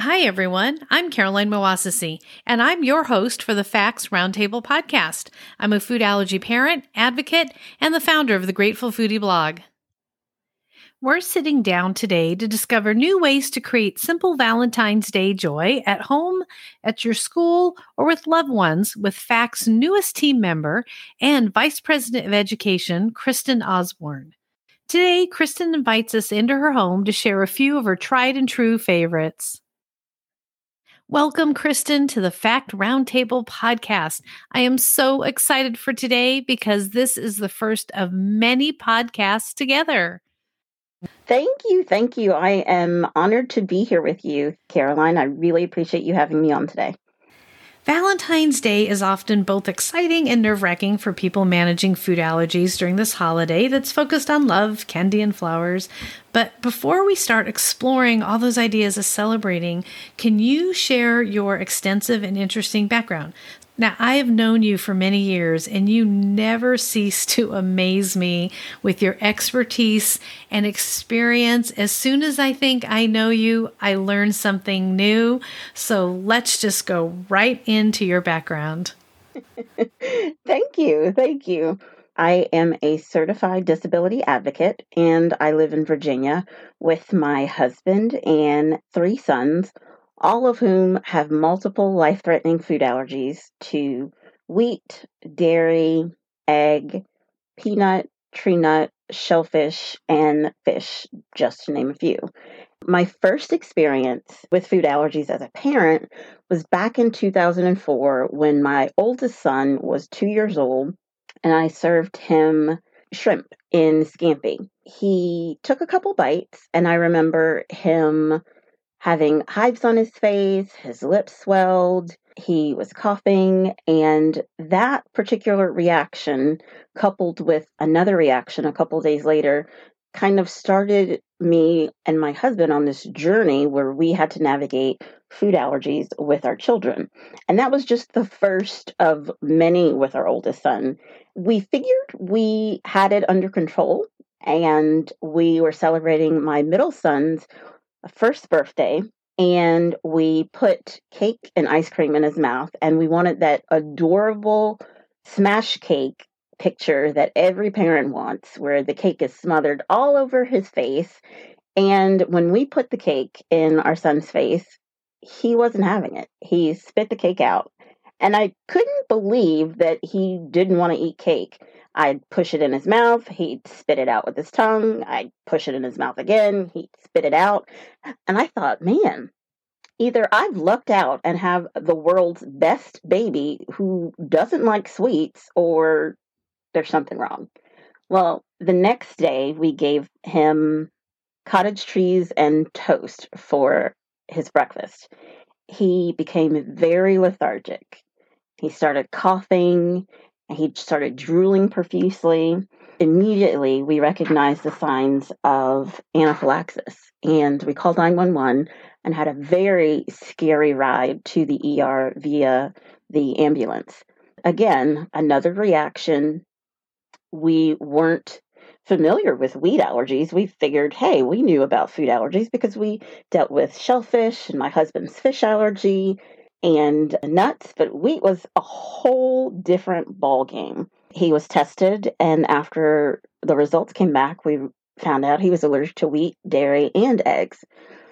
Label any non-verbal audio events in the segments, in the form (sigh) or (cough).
Hi, everyone. I'm Caroline Moassessi, and I'm your host for the Facts Roundtable podcast. I'm a food allergy parent, advocate, and the founder of the Grateful Foodie blog. We're sitting down today to discover new ways to create simple Valentine's Day joy at home, at your school, or with loved ones with FACT's newest team member and Vice President of Education, Kristen Osborne. Today, Kristen invites us into her home to share a few of her tried and true favorites. Welcome, Kristen, to the Fact Roundtable podcast. I am so excited for today because this is the first of many podcasts together. Thank you. Thank you. I am honored to be here with you, Caroline. I really appreciate you having me on today. Valentine's Day is often both exciting and nerve wracking for people managing food allergies during this holiday that's focused on love, candy, and flowers. But before we start exploring all those ideas of celebrating, can you share your extensive and interesting background? Now, I have known you for many years, and you never cease to amaze me with your expertise and experience. As soon as I think I know you, I learn something new. So let's just go right into your background. (laughs) thank you. Thank you. I am a certified disability advocate, and I live in Virginia with my husband and three sons all of whom have multiple life threatening food allergies to wheat, dairy, egg, peanut, tree nut, shellfish, and fish, just to name a few. My first experience with food allergies as a parent was back in 2004 when my oldest son was two years old and I served him shrimp in scampi. He took a couple bites, and I remember him having hives on his face, his lips swelled, he was coughing, and that particular reaction, coupled with another reaction a couple days later, kind of started me and my husband on this journey where we had to navigate food allergies with our children. And that was just the first of many with our oldest son. We figured we had it under control and we were celebrating my middle son's first birthday and we put cake and ice cream in his mouth and we wanted that adorable smash cake picture that every parent wants where the cake is smothered all over his face. And when we put the cake in our son's face he wasn't having it. He spit the cake out. And i couldn't believe that he didn't want to eat cake I'd push it in his mouth. He'd spit it out with his tongue. I'd push it in his mouth again. He'd spit it out. And I thought, man, either I've lucked out and have the world's best baby who doesn't like sweets, or there's something wrong. Well, the next day we gave him cottage cheese and toast for his breakfast. He became very lethargic. He started coughing he started drooling profusely. Immediately, we recognized the signs of anaphylaxis and we called 911 and had a very scary ride to the ER via the ambulance. Again, another reaction. We weren't familiar with wheat allergies. We figured, hey, we knew about food allergies because we dealt with shellfish and my husband's fish allergy and nuts, but wheat was a whole different ball game. He was tested, and after the results came back, we found out he was allergic to wheat, dairy, and eggs.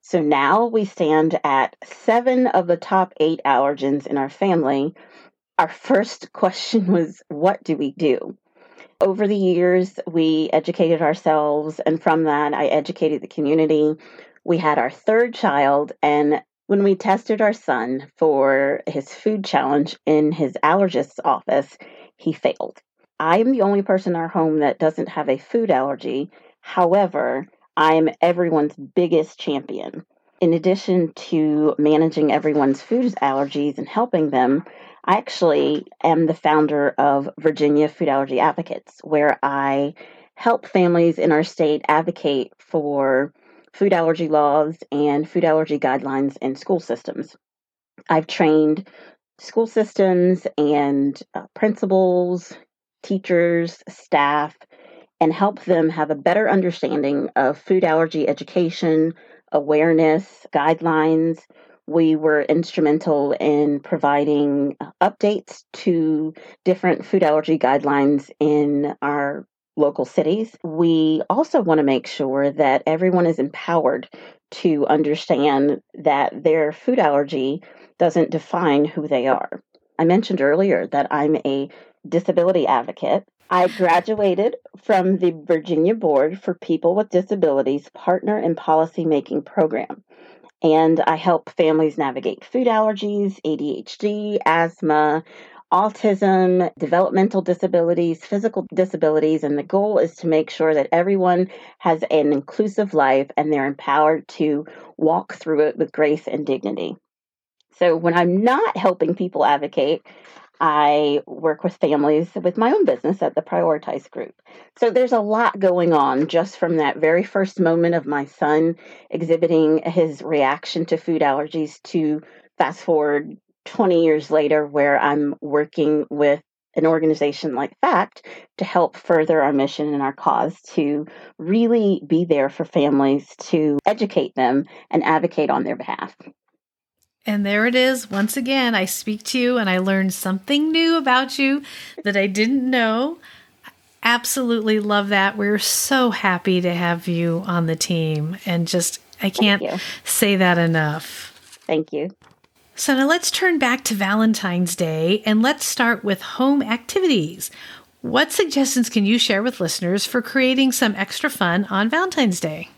So now we stand at seven of the top eight allergens in our family. Our first (laughs) question was, What do we do? Over the years, we educated ourselves, and from that, I educated the community. We had our third child, and when we tested our son for his food challenge in his allergist's office, he failed. I'm the only person in our home that doesn't have a food allergy. However, I'm everyone's biggest champion. In addition to managing everyone's food allergies and helping them, I actually am the founder of Virginia Food Allergy Advocates, where I help families in our state advocate for food allergy laws and food allergy guidelines in school systems. I've trained school systems and uh, principals, teachers, staff, and help them have a better understanding of food allergy education, awareness, guidelines. We were instrumental in providing updates to different food allergy guidelines in our local cities. We also want to make sure that everyone is empowered to understand that their food allergy doesn't define who they are. I mentioned earlier that I'm a disability advocate. I graduated from the Virginia Board for People with Disabilities Partner in Policy Making Program. And I help families navigate food allergies, ADHD, asthma, autism, developmental disabilities, physical disabilities, and the goal is to make sure that everyone has an inclusive life and they're empowered to walk through it with grace and dignity. So when I'm not helping people advocate, I work with families with my own business at the Prioritize Group. So there's a lot going on just from that very first moment of my son exhibiting his reaction to food allergies to fast forward 20 years later where I'm working with an organization like FACT to help further our mission and our cause to really be there for families to educate them and advocate on their behalf. And there it is. Once again, I speak to you and I learned something new about you that I didn't know. Absolutely love that. We're so happy to have you on the team. And just, I can't say that enough. Thank you. So now let's turn back to Valentine's Day and let's start with home activities. What suggestions can you share with listeners for creating some extra fun on Valentine's Day?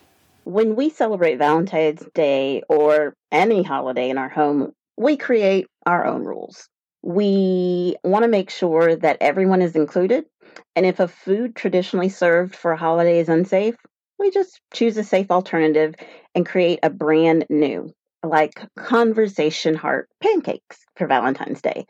When we celebrate Valentine's Day or any holiday in our home, we create our own rules. We want to make sure that everyone is included. And if a food traditionally served for a holiday is unsafe, we just choose a safe alternative and create a brand new like conversation heart pancakes for Valentine's Day.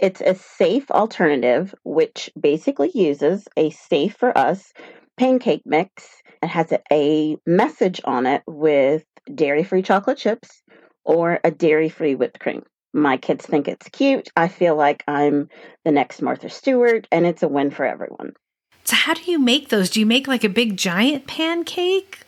It's a safe alternative which basically uses a safe for us pancake mix and has a message on it with dairy free chocolate chips or a dairy free whipped cream. My kids think it's cute. I feel like I'm the next Martha Stewart, and it's a win for everyone. So, how do you make those? Do you make like a big giant pancake?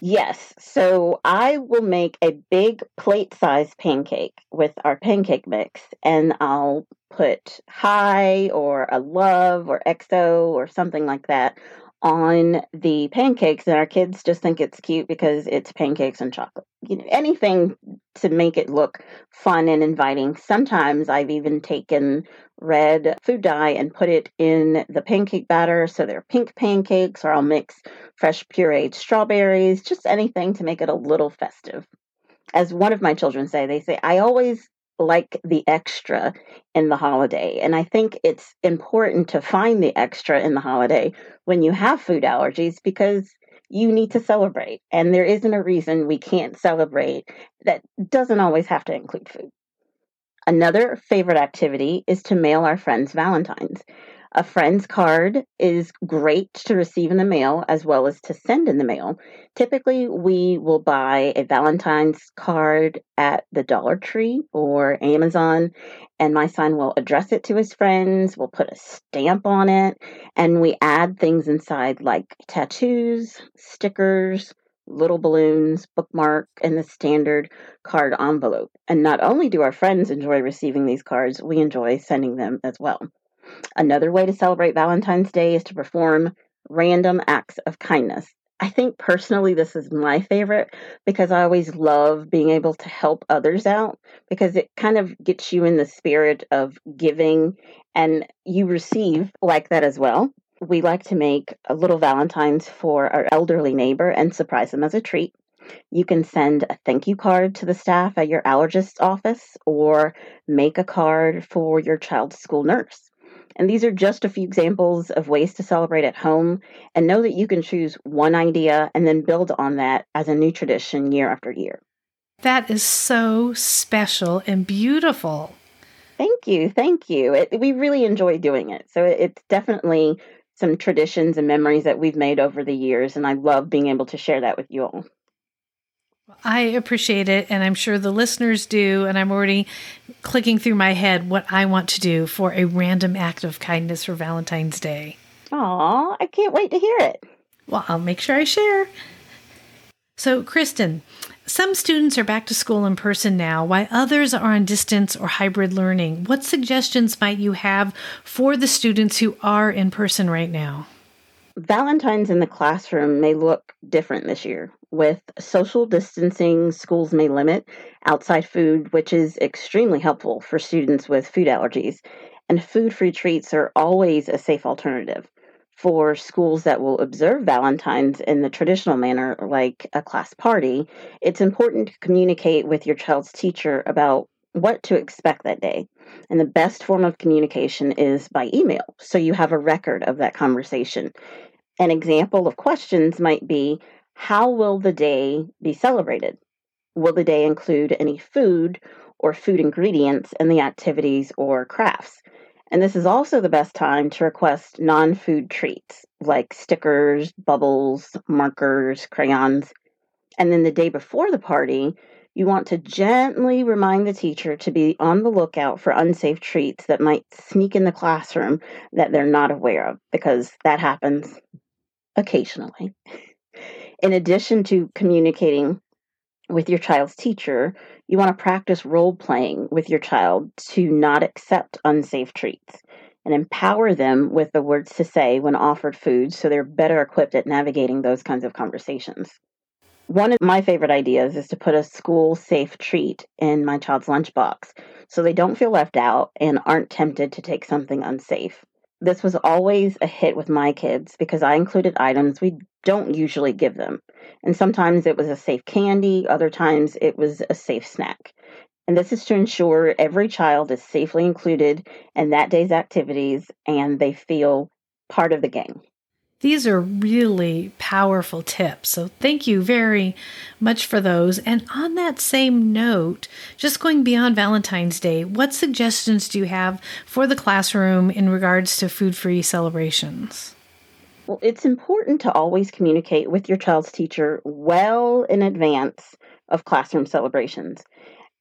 Yes. So I will make a big plate sized pancake with our pancake mix, and I'll put hi or a love or XO or something like that on the pancakes and our kids just think it's cute because it's pancakes and chocolate you know anything to make it look fun and inviting. Sometimes i've even taken red food dye and put it in the pancake batter so they're pink pancakes or i'll mix fresh pureed strawberries just anything to make it a little festive. As one of my children say they say i always like the extra in the holiday. And I think it's important to find the extra in the holiday when you have food allergies because you need to celebrate. And there isn't a reason we can't celebrate that doesn't always have to include food. Another favorite activity is to mail our friends Valentines. A friend's card is great to receive in the mail as well as to send in the mail. Typically, we will buy a Valentine's card at the Dollar Tree or Amazon, and my son will address it to his friends. We'll put a stamp on it, and we add things inside like tattoos, stickers, little balloons, bookmark, and the standard card envelope. And not only do our friends enjoy receiving these cards, we enjoy sending them as well. Another way to celebrate Valentine's Day is to perform random acts of kindness. I think personally, this is my favorite because I always love being able to help others out because it kind of gets you in the spirit of giving and you receive like that as well. We like to make little Valentine's for our elderly neighbor and surprise them as a treat. You can send a thank you card to the staff at your allergist's office or make a card for your child's school nurse. And these are just a few examples of ways to celebrate at home and know that you can choose one idea and then build on that as a new tradition year after year. That is so special and beautiful. Thank you. Thank you. It, we really enjoy doing it. So it's definitely some traditions and memories that we've made over the years. And I love being able to share that with you all. I appreciate it, and I'm sure the listeners do. And I'm already clicking through my head what I want to do for a random act of kindness for Valentine's Day. Aw, I can't wait to hear it. Well, I'll make sure I share. So, Kristen, some students are back to school in person now, while others are on distance or hybrid learning. What suggestions might you have for the students who are in person right now? Valentine's in the classroom may look different this year. With social distancing, schools may limit outside food, which is extremely helpful for students with food allergies. And food free treats are always a safe alternative. For schools that will observe Valentine's in the traditional manner, like a class party, it's important to communicate with your child's teacher about what to expect that day. And the best form of communication is by email. So you have a record of that conversation. An example of questions might be How will the day be celebrated? Will the day include any food or food ingredients in the activities or crafts? And this is also the best time to request non food treats like stickers, bubbles, markers, crayons. And then the day before the party, you want to gently remind the teacher to be on the lookout for unsafe treats that might sneak in the classroom that they're not aware of, because that happens occasionally. In addition to communicating with your child's teacher, you want to practice role playing with your child to not accept unsafe treats and empower them with the words to say when offered food so they're better equipped at navigating those kinds of conversations. One of my favorite ideas is to put a school safe treat in my child's lunchbox so they don't feel left out and aren't tempted to take something unsafe. This was always a hit with my kids because I included items we don't usually give them. And sometimes it was a safe candy, other times it was a safe snack. And this is to ensure every child is safely included in that day's activities and they feel part of the game. These are really powerful tips. So, thank you very much for those. And on that same note, just going beyond Valentine's Day, what suggestions do you have for the classroom in regards to food free celebrations? Well, it's important to always communicate with your child's teacher well in advance of classroom celebrations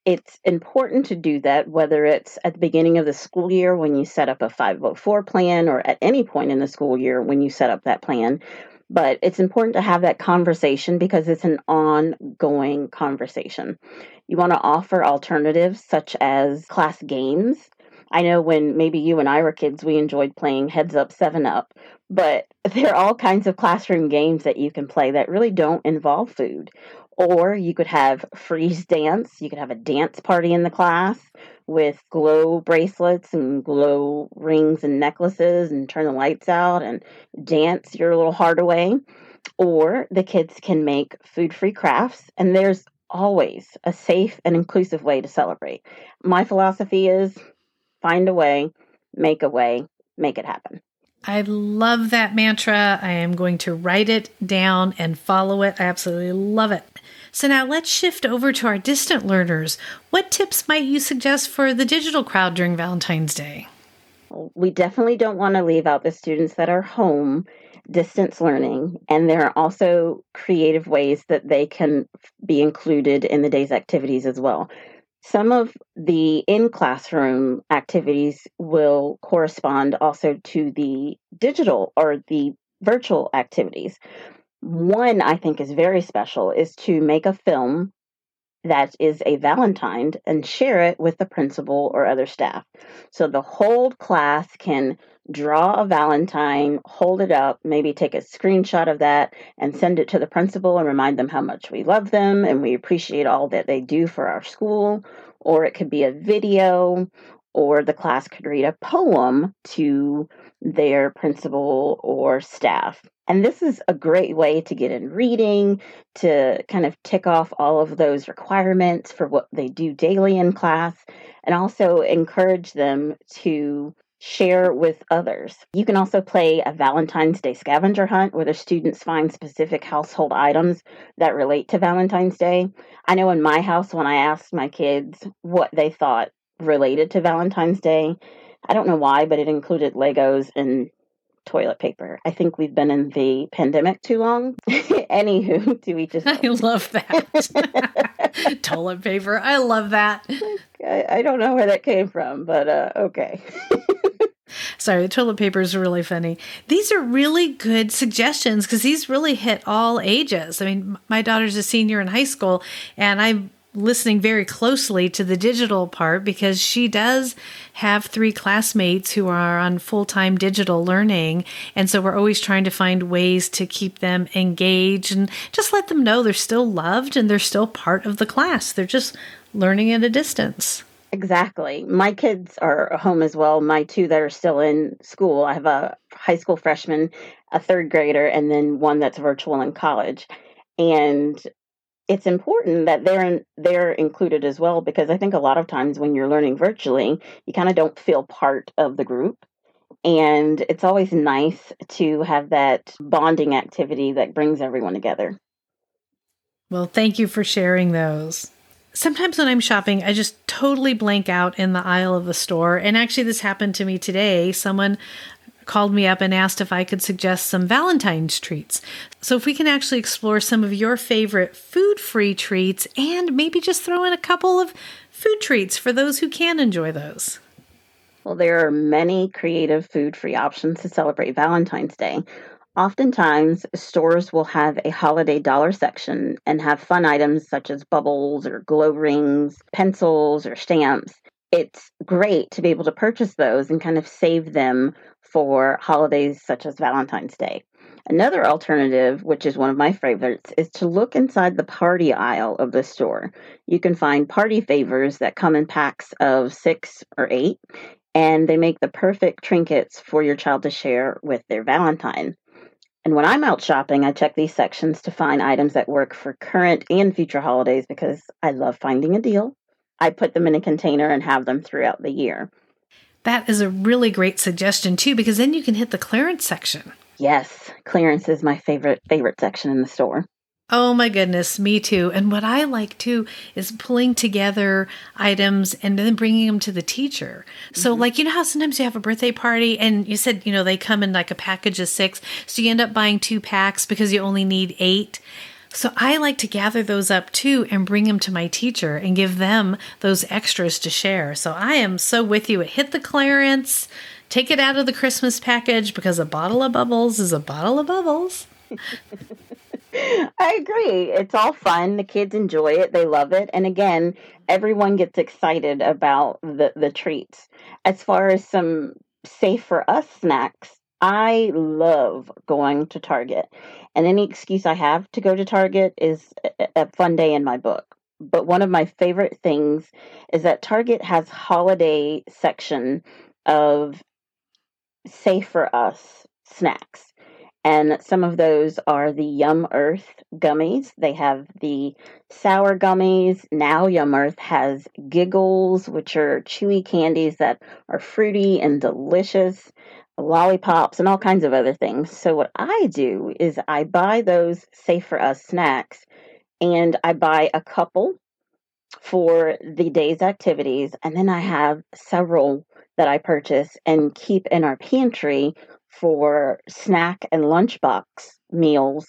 it's important to do that, whether it's at the beginning of the school year when you set up a 504 plan or at any point in the school year when you set up that plan. But it's important to have that conversation because it's an ongoing conversation. You want to offer alternatives such as class games. I know when maybe you and I were kids, we enjoyed playing Heads Up, Seven Up, but (laughs) there are all kinds of classroom games that you can play that really don't involve food or you could have freeze dance. You could have a dance party in the class with glow bracelets and glow rings and necklaces and turn the lights out and dance your little heart away. Or the kids can make food free crafts. And there's always a safe and inclusive way to celebrate. My philosophy is find a way, make a way, make it happen. I love that mantra. I am going to write it down and follow it. I absolutely love it. So now let's shift over to our distant learners. What tips might you suggest for the digital crowd during Valentine's Day? We definitely don't want to leave out the students that are home distance learning and there are also creative ways that they can be included in the day's activities as well. Some of the in classroom activities will correspond also to the digital or the virtual activities. One I think is very special is to make a film that is a Valentine and share it with the principal or other staff. So the whole class can draw a Valentine, hold it up, maybe take a screenshot of that and send it to the principal and remind them how much we love them and we appreciate all that they do for our school. Or it could be a video, or the class could read a poem to their principal or staff. And this is a great way to get in reading, to kind of tick off all of those requirements for what they do daily in class, and also encourage them to share with others. You can also play a Valentine's Day scavenger hunt where the students find specific household items that relate to Valentine's Day. I know in my house, when I asked my kids what they thought related to Valentine's Day, I don't know why, but it included Legos and toilet paper. I think we've been in the pandemic too long. (laughs) Anywho, to each his I love that. (laughs) toilet paper. I love that. (laughs) I, I, don't know where that came from, but uh, okay. Sorry, the toilet paper is really funny. These are really good suggestions because these really hit all ages. I mean, my daughter's a senior in high school, and I'm listening very closely to the digital part because she does have three classmates who are on full time digital learning. And so we're always trying to find ways to keep them engaged and just let them know they're still loved and they're still part of the class. They're just learning at a distance. Exactly. My kids are home as well. My two that are still in school. I have a high school freshman, a third grader, and then one that's virtual in college. And it's important that they're in, they're included as well because I think a lot of times when you're learning virtually, you kind of don't feel part of the group. And it's always nice to have that bonding activity that brings everyone together. Well, thank you for sharing those sometimes when I'm shopping, I just totally blank out in the aisle of the store. And actually, this happened to me today. Someone called me up and asked if I could suggest some Valentine's treats. So, if we can actually explore some of your favorite food free treats and maybe just throw in a couple of food treats for those who can enjoy those. Well, there are many creative food free options to celebrate Valentine's Day. Oftentimes, stores will have a holiday dollar section and have fun items such as bubbles or glow rings, pencils, or stamps. It's great to be able to purchase those and kind of save them for holidays such as Valentine's Day. Another alternative, which is one of my favorites, is to look inside the party aisle of the store. You can find party favors that come in packs of six or eight, and they make the perfect trinkets for your child to share with their Valentine. And when I'm out shopping, I check these sections to find items that work for current and future holidays because I love finding a deal. I put them in a container and have them throughout the year. That is a really great suggestion too because then you can hit the clearance section. Yes, clearance is my favorite favorite section in the store. Oh my goodness, me too. And what I like too is pulling together items and then bringing them to the teacher. So, mm-hmm. like, you know how sometimes you have a birthday party and you said, you know, they come in like a package of six. So you end up buying two packs because you only need eight. So I like to gather those up too and bring them to my teacher and give them those extras to share. So I am so with you. It hit the clearance, take it out of the Christmas package because a bottle of bubbles is a bottle of bubbles. I agree. It's all fun. The kids enjoy it. They love it. And again, everyone gets excited about the, the treats. As far as some safe for us snacks, I love going to Target. And any excuse I have to go to Target is a fun day in my book. But one of my favorite things is that Target has holiday section of safe for us snacks. And some of those are the YumEarth gummies. They have the sour gummies. Now YumEarth has Giggles, which are chewy candies that are fruity and delicious, lollipops, and all kinds of other things. So, what I do is I buy those Safe for Us snacks and I buy a couple for the day's activities. And then I have several that I purchase and keep in our pantry for snack and lunchbox meals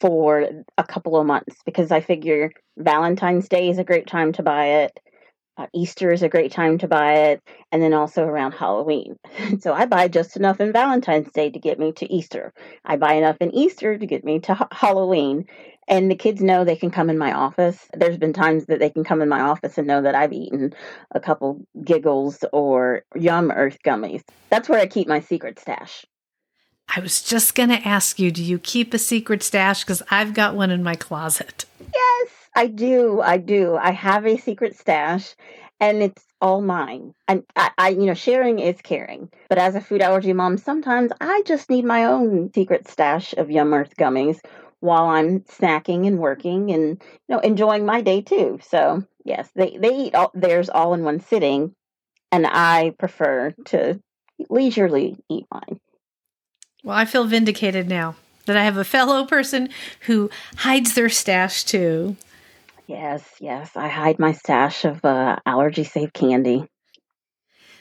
for a couple of months because I figure Valentine's Day is a great time to buy it. Uh, Easter is a great time to buy it, and then also around Halloween. (laughs) so I buy just enough in Valentine's Day to get me to Easter. I buy enough in Easter to get me to ha- Halloween. And the kids know they can come in my office. There's been times that they can come in my office and know that I've eaten a couple giggles or YumEarth gummies. That's where I keep my secret stash. I was just going to ask you, do you keep a secret stash? Because I've got one in my closet. Yes, I do. I do. I have a secret stash and it's all mine. And I, I, you know, sharing is caring. But as a food allergy mom, sometimes I just need my own secret stash of YumEarth gummies while I'm snacking and working and, you know, enjoying my day too. So, yes, they, they eat all, theirs all in one sitting. And I prefer to leisurely eat mine. Well, I feel vindicated now that I have a fellow person who hides their stash too. Yes, yes, I hide my stash of uh, allergy safe candy.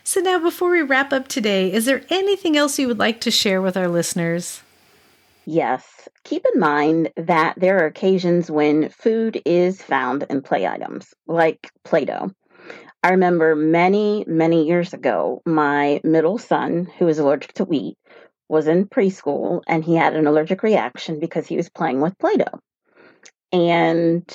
So, now before we wrap up today, is there anything else you would like to share with our listeners? Yes, keep in mind that there are occasions when food is found in play items, like Play Doh. I remember many, many years ago, my middle son, who is allergic to wheat, was in preschool and he had an allergic reaction because he was playing with Play Doh. And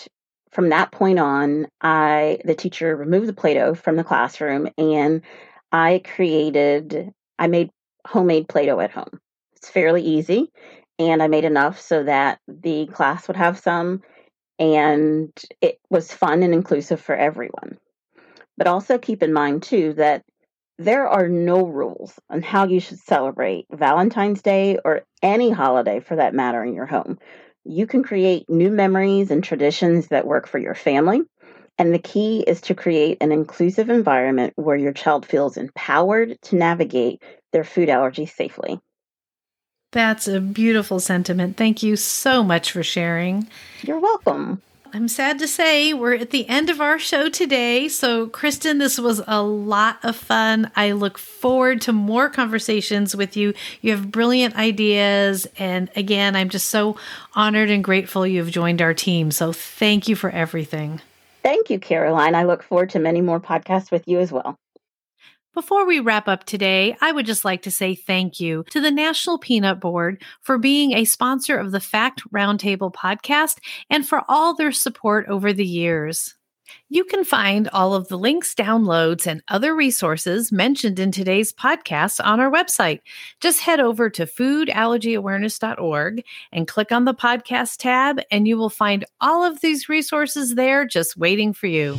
from that point on, I the teacher removed the Play-Doh from the classroom and I created I made homemade Play-Doh at home. It's fairly easy and I made enough so that the class would have some and it was fun and inclusive for everyone. But also keep in mind too that there are no rules on how you should celebrate Valentine's Day or any holiday for that matter in your home. You can create new memories and traditions that work for your family. And the key is to create an inclusive environment where your child feels empowered to navigate their food allergies safely. That's a beautiful sentiment. Thank you so much for sharing. You're welcome. I'm sad to say we're at the end of our show today. So, Kristen, this was a lot of fun. I look forward to more conversations with you. You have brilliant ideas. And again, I'm just so honored and grateful you've joined our team. So, thank you for everything. Thank you, Caroline. I look forward to many more podcasts with you as well. Before we wrap up today, I would just like to say thank you to the National Peanut Board for being a sponsor of the Fact Roundtable podcast and for all their support over the years. You can find all of the links, downloads, and other resources mentioned in today's podcast on our website. Just head over to foodallergyawareness.org and click on the podcast tab, and you will find all of these resources there just waiting for you.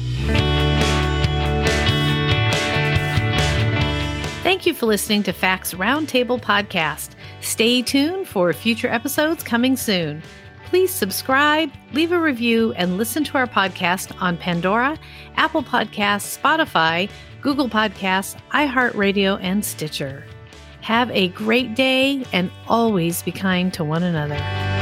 Thank you for listening to Facts Roundtable Podcast. Stay tuned for future episodes coming soon. Please subscribe, leave a review, and listen to our podcast on Pandora, Apple Podcasts, Spotify, Google Podcasts, iHeartRadio, and Stitcher. Have a great day and always be kind to one another.